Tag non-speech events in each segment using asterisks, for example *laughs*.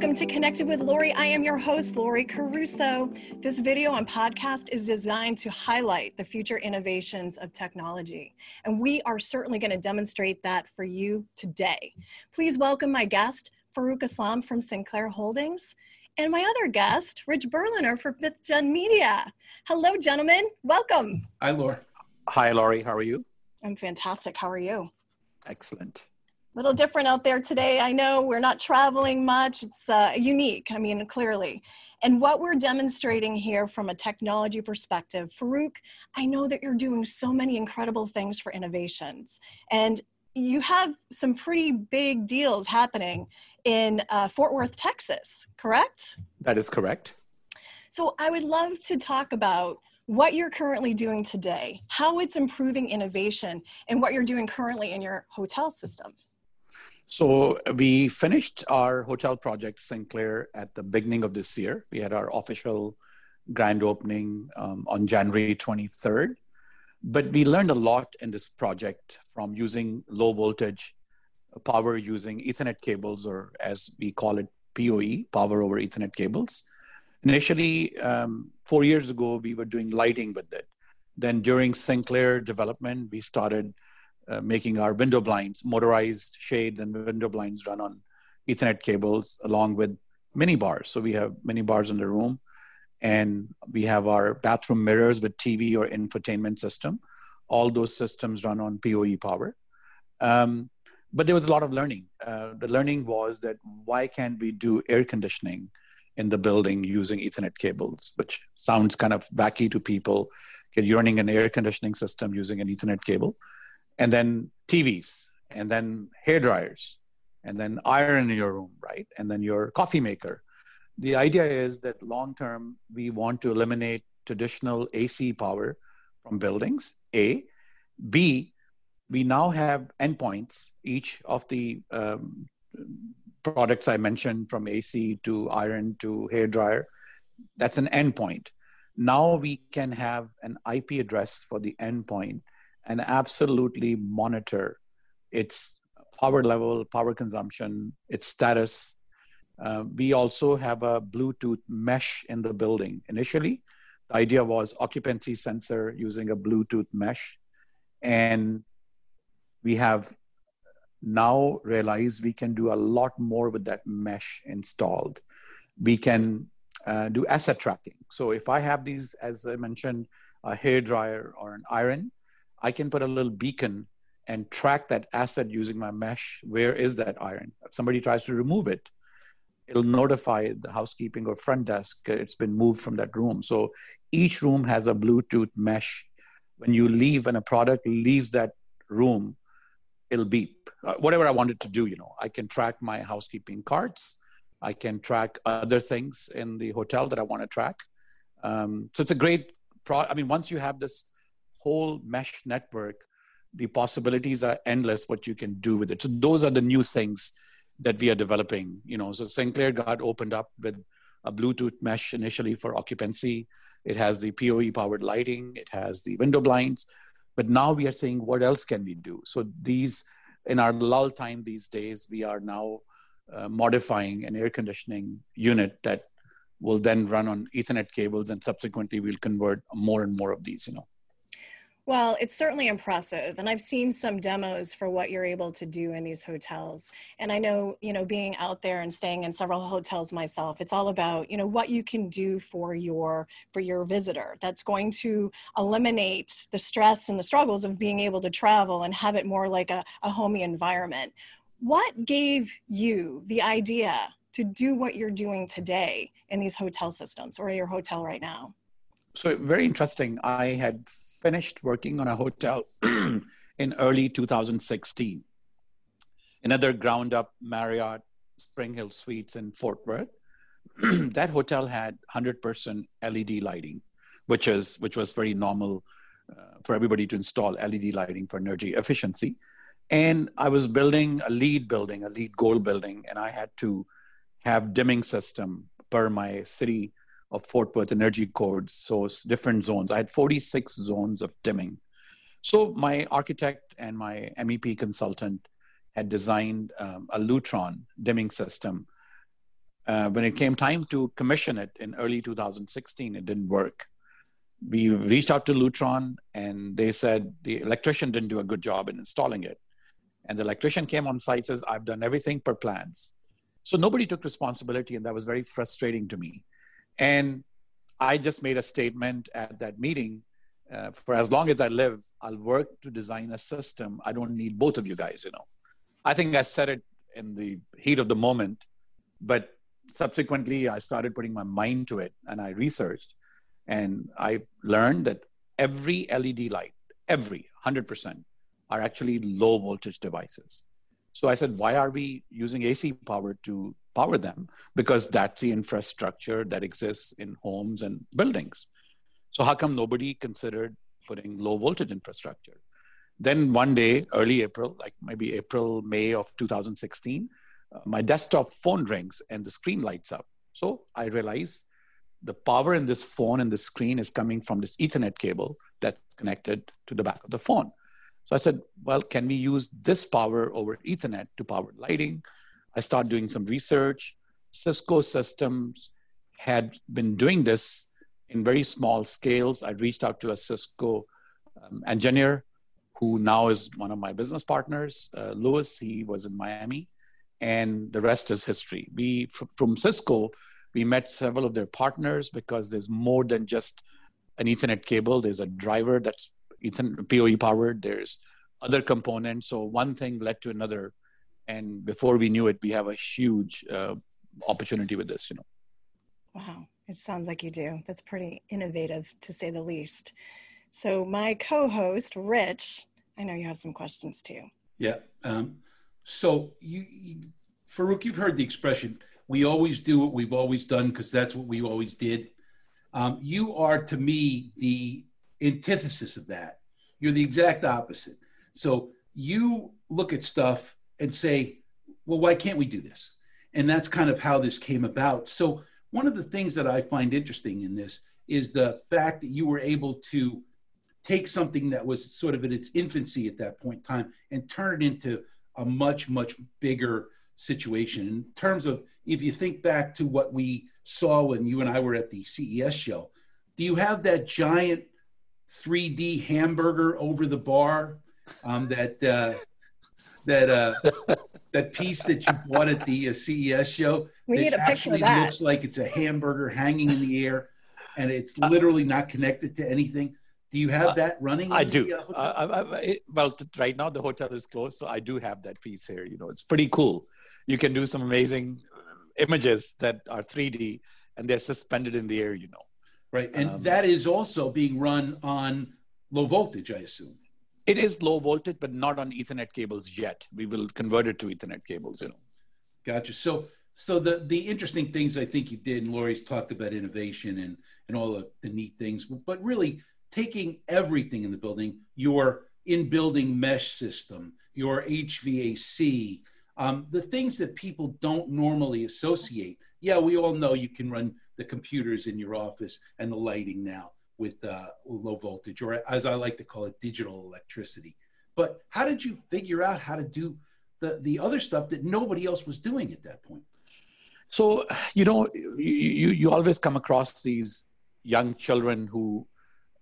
welcome to Connected with Lori. I am your host, Lori Caruso. This video and podcast is designed to highlight the future innovations of technology, and we are certainly going to demonstrate that for you today. Please welcome my guest, Farouk Aslam from Sinclair Holdings, and my other guest, Rich Berliner for Fifth Gen Media. Hello, gentlemen. Welcome. Hi, Lori. Hi, Lori. How are you? I'm fantastic. How are you? Excellent little different out there today. I know we're not traveling much. It's uh, unique, I mean, clearly. And what we're demonstrating here from a technology perspective, Farouk, I know that you're doing so many incredible things for innovations. And you have some pretty big deals happening in uh, Fort Worth, Texas, correct? That is correct. So I would love to talk about what you're currently doing today, how it's improving innovation, and what you're doing currently in your hotel system. So we finished our hotel project Sinclair at the beginning of this year. We had our official grand opening um, on January 23rd. But we learned a lot in this project from using low voltage power using Ethernet cables, or as we call it, PoE, power over Ethernet cables. Initially, um, four years ago, we were doing lighting with it. Then during Sinclair development, we started making our window blinds, motorized shades and window blinds run on Ethernet cables along with mini bars. So we have mini bars in the room, and we have our bathroom mirrors with TV or infotainment system. All those systems run on PoE power. Um, but there was a lot of learning. Uh, the learning was that why can't we do air conditioning in the building using Ethernet cables, which sounds kind of wacky to people. You're running an air conditioning system using an Ethernet cable and then TVs, and then hair dryers, and then iron in your room, right? And then your coffee maker. The idea is that long term, we want to eliminate traditional AC power from buildings, A. B, we now have endpoints, each of the um, products I mentioned from AC to iron to hair dryer. That's an endpoint. Now we can have an IP address for the endpoint and absolutely monitor its power level, power consumption, its status. Uh, we also have a Bluetooth mesh in the building. Initially, the idea was occupancy sensor using a Bluetooth mesh. And we have now realized we can do a lot more with that mesh installed. We can uh, do asset tracking. So if I have these, as I mentioned, a hair dryer or an iron, I can put a little beacon and track that asset using my mesh. Where is that iron? If somebody tries to remove it, it'll notify the housekeeping or front desk it's been moved from that room. So each room has a Bluetooth mesh. When you leave and a product leaves that room, it'll beep. Uh, whatever I wanted to do, you know, I can track my housekeeping carts. I can track other things in the hotel that I want to track. Um, so it's a great pro. I mean, once you have this whole mesh network, the possibilities are endless what you can do with it. So those are the new things that we are developing. You know, so Sinclair got opened up with a Bluetooth mesh initially for occupancy. It has the PoE powered lighting. It has the window blinds. But now we are saying, what else can we do? So these, in our lull time these days, we are now uh, modifying an air conditioning unit that will then run on Ethernet cables, and subsequently we'll convert more and more of these. You know. Well, it's certainly impressive. And I've seen some demos for what you're able to do in these hotels. And I know, you know, being out there and staying in several hotels myself, it's all about, you know, what you can do for your for your visitor that's going to eliminate the stress and the struggles of being able to travel and have it more like a, a homey environment. What gave you the idea to do what you're doing today in these hotel systems or your hotel right now? So very interesting. I had finished working on a hotel *clears throat* in early 2016. Another ground up Marriott Spring Hill Suites in Fort Worth. *clears throat* that hotel had 100% LED lighting, which is which was very normal uh, for everybody to install LED lighting for energy efficiency. And I was building a LEED building, a LEED gold building, and I had to have dimming system per my city of Fort Worth energy codes, so different zones. I had 46 zones of dimming. So my architect and my MEP consultant had designed um, a Lutron dimming system Uh, when it came time to commission it in early 2016, it didn't work. We reached out to Lutron and they said the electrician didn't do a good job in installing it. And the electrician came on site says, I've done everything per plans. So nobody took responsibility, and that was very frustrating to me. And I just made a statement at that meeting uh, for as long as I live, I'll work to design a system. I don't need both of you guys, you know. I think I said it in the heat of the moment, but subsequently I started putting my mind to it and I researched and I learned that every LED light, every 100%, are actually low voltage devices. So I said, why are we using AC power to power them? Because that's the infrastructure that exists in homes and buildings. So how come nobody considered putting low voltage infrastructure? Then one day, early April, like maybe April, May of 2016, uh, my desktop phone rings and the screen lights up. So I realize the power in this phone and the screen is coming from this Ethernet cable that's connected to the back of the phone. So I said, well, can we use this power over Ethernet to power lighting? I started doing some research. Cisco Systems had been doing this in very small scales. I reached out to a Cisco um, engineer who now is one of my business partners, uh, Lewis. He was in Miami, and the rest is history. We from Cisco, we met several of their partners because there's more than just an Ethernet cable. There's a driver that's Ethernet PoE powered. There's other components. So one thing led to another, and before we knew it, we have a huge uh, opportunity with this. You know. Wow. It sounds like you do. That's pretty innovative to say the least. So, my co host, Rich, I know you have some questions too. Yeah. Um, so, you, you, Farouk, you've heard the expression, we always do what we've always done because that's what we always did. Um, you are, to me, the antithesis of that. You're the exact opposite. So, you look at stuff and say, well, why can't we do this? And that's kind of how this came about. So, one of the things that I find interesting in this is the fact that you were able to take something that was sort of in its infancy at that point in time and turn it into a much, much bigger situation. In terms of, if you think back to what we saw when you and I were at the CES show, do you have that giant 3D hamburger over the bar um, that uh, that uh, that piece that you bought at the uh, CES show. We need a picture of that. Looks like it's a hamburger hanging in the air, and it's uh, literally not connected to anything. Do you have uh, that running? I do. The, uh, I, I, well, right now the hotel is closed, so I do have that piece here. You know, it's pretty cool. You can do some amazing images that are 3D, and they're suspended in the air. You know. Right, and um, that is also being run on low voltage, I assume. It is low voltage, but not on Ethernet cables yet. We will convert it to Ethernet cables, you know. Gotcha. So, so the the interesting things I think you did, and Lori's talked about innovation and and all the, the neat things, but really taking everything in the building, your in building mesh system, your HVAC, um, the things that people don't normally associate. Yeah, we all know you can run the computers in your office and the lighting now with uh, low voltage, or as I like to call it, digital electricity. But how did you figure out how to do the, the other stuff that nobody else was doing at that point? So, you know, you, you, you always come across these young children who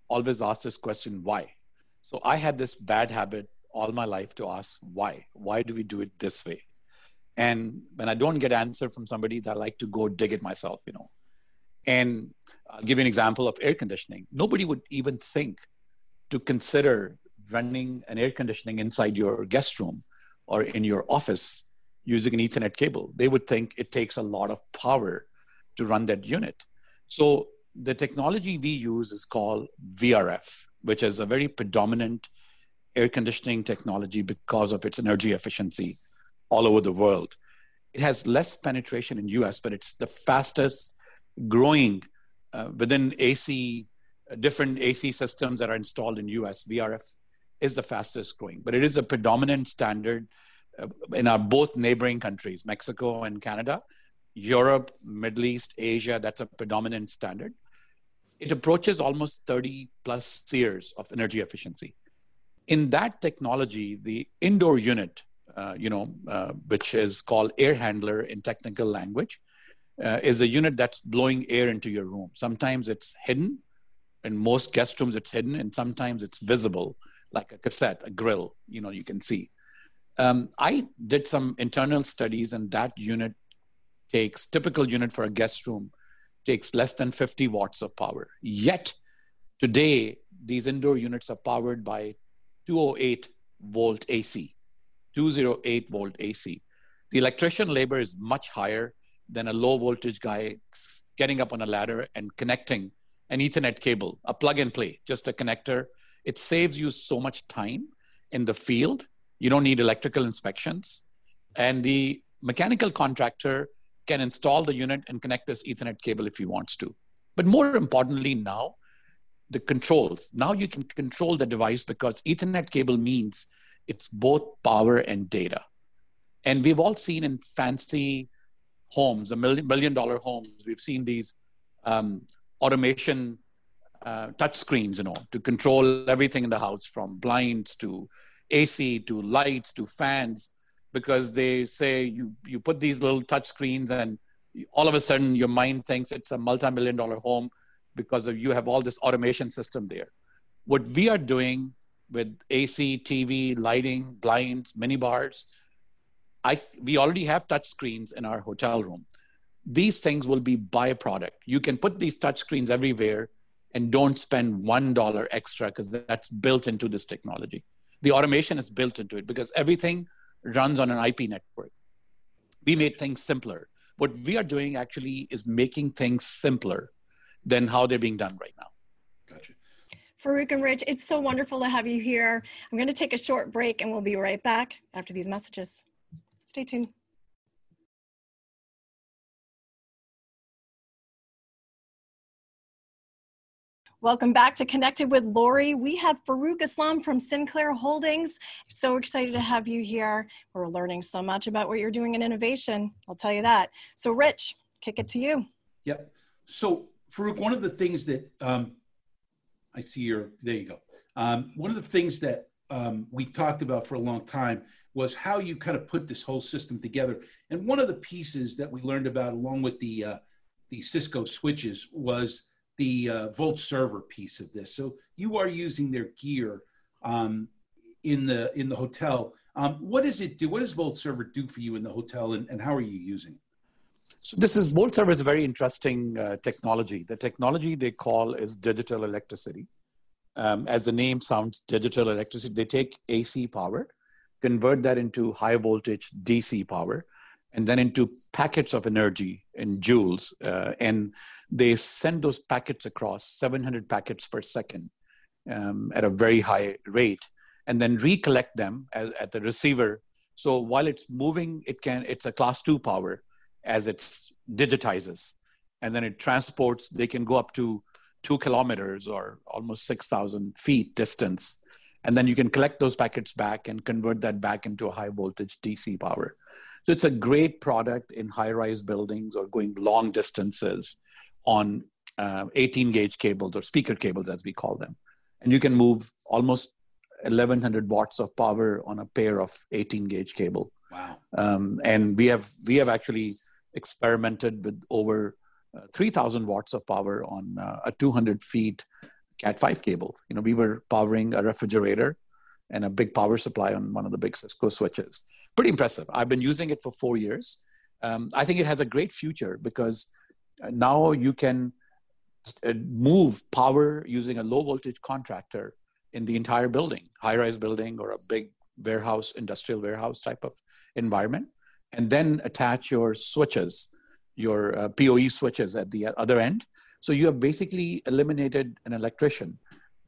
always ask this question, why? So I had this bad habit all my life to ask why. Why do we do it this way? And when I don't get answer from somebody, I like to go dig it myself, you know. And I'll give you an example of air conditioning. Nobody would even think to consider running an air conditioning inside your guest room or in your office using an Ethernet cable. They would think it takes a lot of power to run that unit. So the technology we use is called VRF, which is a very predominant air conditioning technology because of its energy efficiency all over the world. It has less penetration in US, but it's the fastest growing uh, within AC, uh, different AC systems that are installed in US, VRF is the fastest growing, but it is a predominant standard uh, in our both neighboring countries, Mexico and Canada, Europe, Middle East, Asia, that's a predominant standard. It approaches almost 30 plus years of energy efficiency. In that technology, the indoor unit, uh, you know, uh, which is called air handler in technical language, uh, is a unit that's blowing air into your room. Sometimes it's hidden. In most guest rooms, it's hidden, and sometimes it's visible, like a cassette, a grill. You know, you can see. Um, I did some internal studies, and that unit takes typical unit for a guest room takes less than 50 watts of power. Yet today, these indoor units are powered by 208 volt AC, 208 volt AC. The electrician labor is much higher than a low voltage guy getting up on a ladder and connecting an Ethernet cable, a plug and play, just a connector. It saves you so much time in the field. You don't need electrical inspections. And the mechanical contractor can install the unit and connect this Ethernet cable if he wants to. But more importantly, now, the controls. Now you can control the device because Ethernet cable means it's both power and data. And we've all seen in fancy homes, the million, million dollar homes, we've seen these um, automation uh, touch screens, you know, to control everything in the house from blinds to AC to lights to fans, because they say you, you put these little touch screens and all of a sudden your mind thinks it's a multi-million dollar home because of you have all this automation system there. What we are doing with AC, TV, lighting, blinds, mini bars, I, we already have touch screens in our hotel room. These things will be byproduct. You can put these touch screens everywhere and don't spend one dollar extra because that's built into this technology. The automation is built into it because everything runs on an IP network. We made things simpler. What we are doing actually is making things simpler than how they're being done right now. Gotcha. Farooq and Rich, it's so wonderful to have you here. I'm going to take a short break and we'll be right back after these messages. Stay tuned. Welcome back to Connected with Lori. We have Farooq Aslam from Sinclair Holdings. So excited to have you here. We're learning so much about what you're doing in innovation. I'll tell you that. So, Rich, kick it to you. Yep. So, Farooq, one of the things that um, I see your, there you go. Um, one of the things that um, we talked about for a long time was how you kind of put this whole system together. And one of the pieces that we learned about, along with the uh, the Cisco switches, was the uh, VoltServer piece of this. So you are using their gear um, in the in the hotel. Um, what does it do? What does VoltServer do for you in the hotel, and, and how are you using it? So this is VoltServer is a very interesting uh, technology. The technology they call is digital electricity. Um, as the name sounds, digital electricity. They take AC power, convert that into high voltage DC power, and then into packets of energy in joules. Uh, and they send those packets across 700 packets per second um, at a very high rate, and then recollect them at, at, the receiver. So while it's moving, it can it's a class two power as it digitizes, and then it transports. They can go up to two kilometers or almost 6,000 feet distance. And then you can collect those packets back and convert that back into a high voltage DC power. So it's a great product in high rise buildings or going long distances on uh, 18 gauge cables or speaker cables, as we call them. And you can move almost 1100 watts of power on a pair of 18 gauge cable. Wow. Um, and we have, we have actually experimented with over 3000 watts of power on uh, a 200 feet cat 5 cable. You know we were powering a refrigerator and a big power supply on one of the big cisco switches. Pretty impressive. I've been using it for four years. Um, i think it has a great future because uh, now you can uh, move power using a low voltage contractor in the entire building high rise building or a big warehouse industrial warehouse type of environment and then attach your switches your uh, poe switches at the other end so you have basically eliminated an electrician.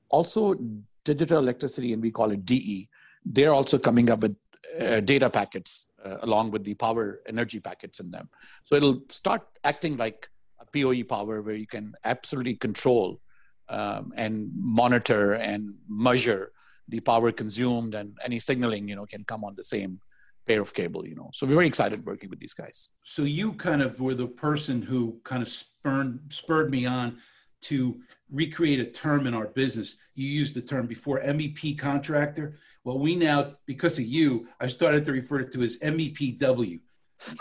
Also, digital electricity, and we call it DE, they're also coming up with uh, data packets uh, along with the power energy packets in them. So it'll start acting like a PoE power where you can absolutely control um, and monitor and measure the power consumed and any signaling you know can come on the same pair of cable, you know. So we're very excited working with these guys. So you kind of were the person who kind of spurred spurred me on to recreate a term in our business. You used the term before MEP contractor. Well, we now, because of you, I started to refer to as MEPW.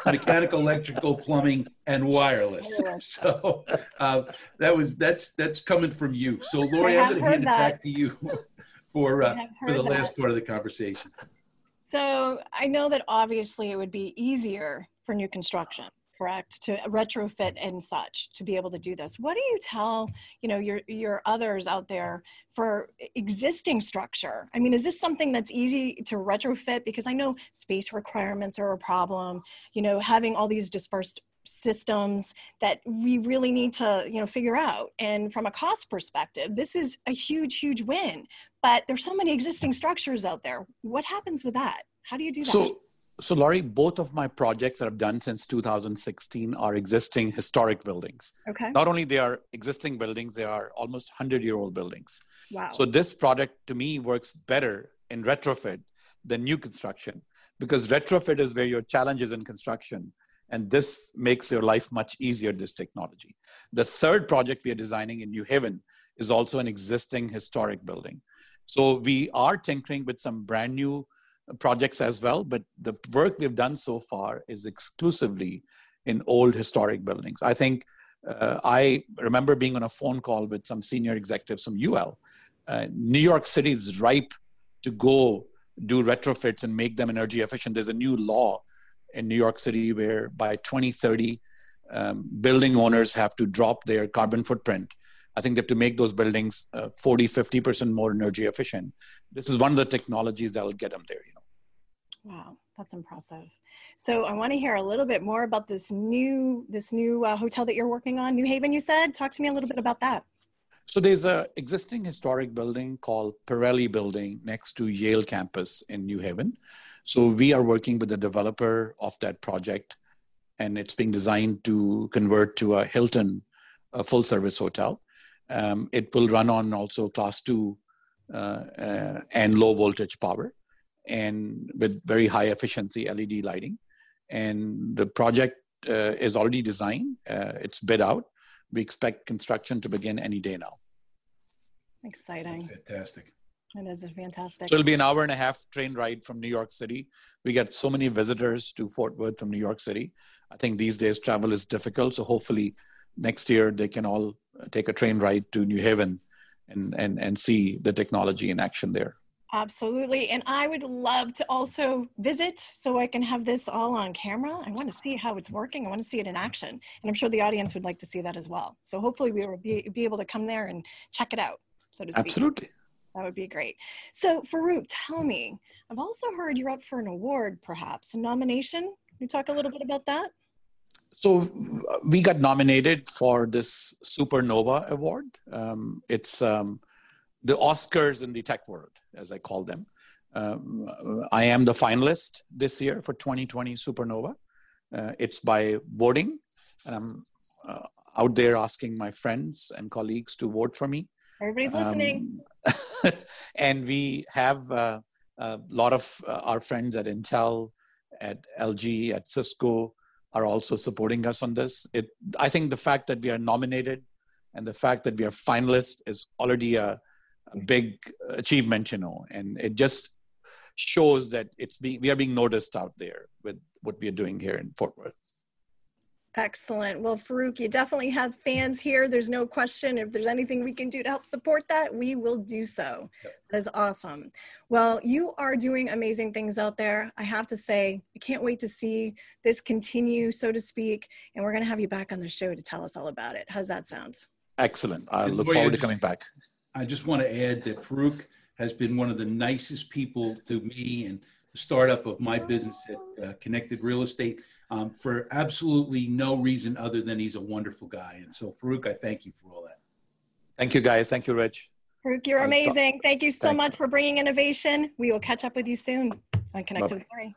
mechanical, *laughs* electrical, plumbing, and wireless. Wireless. *laughs* So uh, that was that's that's coming from you. So Lori, I I'm have going to heard hand it back to you *laughs* for uh, for the heard last part of the conversation. So I know that obviously it would be easier for new construction, correct? To retrofit and such to be able to do this. What do you tell, you know, your your others out there for existing structure? I mean, is this something that's easy to retrofit? Because I know space requirements are a problem. You know, having all these dispersed systems that we really need to you know figure out. And from a cost perspective this is a huge huge win. But there's so many existing structures out there. What happens with that? How do you do that? So, so Lori, both of my projects that I've done since 2016 are existing historic buildings. okay. Not only they are existing buildings, they are almost 100 year old buildings. wow. So this project to me works better in retrofit than new construction. Because retrofit is where your challenge is in construction. And this makes your life much easier, this technology. The third project we are designing in New Haven is also an existing historic building. So we are tinkering with some brand new projects as well, but the work we've done so far is exclusively in old historic buildings. I think uh, I remember being on a phone call with some senior executives from UL uh, New York City is ripe to go do retrofits and make them energy efficient. There's a new law in New York City where by 2030, um, building owners have to drop their carbon footprint. I think they have to make those buildings uh, 40, 50% more energy efficient. This is one of the technologies that will get them there. You know. wow that's impressive so i want to hear a little bit more about this new this new uh, hotel that you're working on new haven you said talk to me a little bit about that So there's a existing historic building called Pirelli Building next to Yale campus in New Haven. So we are working with the developer of that project, and it's being designed to convert to a Hilton a full service hotel. Um, it will run on also class two uh, uh, and low voltage power, and with very high efficiency LED lighting. And the project uh, is already designed; uh, it's bid out we expect construction to begin any day now. exciting Fantastic. That is fantastic So it'll be an hour and a half train ride from New York City. We get so many visitors to Fort Worth from New York City. I think these days travel is difficult. So hopefully next year they can all take a train ride to New Haven and, and, and see the technology in action there. Absolutely. And I would love to also visit so I can have this all on camera. I want to see how it's working. I want to see it in action. And I'm sure the audience would like to see that as well. So hopefully we will be, be able to come there and check it out, so to speak. Absolutely. That would be great. So Farouk, tell me, I've also heard you're up for an award, perhaps, a nomination. Can you talk a little bit about that? So we got nominated for this Supernova Award. Um, it's um, the Oscars in the tech world, as I call them. Um, I am the finalist this year for 2020 Supernova. Uh, it's by voting, and I'm uh, out there asking my friends and colleagues to vote for me. Everybody's listening. Um, *laughs* and we have uh, a lot of uh, our friends at Intel, at LG, at Cisco are also supporting us on this. It, I think the fact that we are nominated and the fact that we are finalists is already a, a big achievement, you know, and it just shows that it's being we are being noticed out there with what we are doing here in Fort Worth. Excellent. Well, Farouk, you definitely have fans here. There's no question. If there's anything we can do to help support that, we will do so. That is awesome. Well, you are doing amazing things out there. I have to say, I can't wait to see this continue, so to speak. And we're going to have you back on the show to tell us all about it. How's that sound? Excellent. I And look Lori, I forward to coming back. I just want to add that Farouk has been one of the nicest people to me and the startup of my business at uh, Connected Real Estate um, for absolutely no reason other than he's a wonderful guy. And so, Farouk, I thank you for all that. Thank you, guys. Thank you, Rich. Farouk, you're amazing. Thank you so Thank much for bringing innovation. We will catch up with you soon on Connected Bye-bye. with Lori.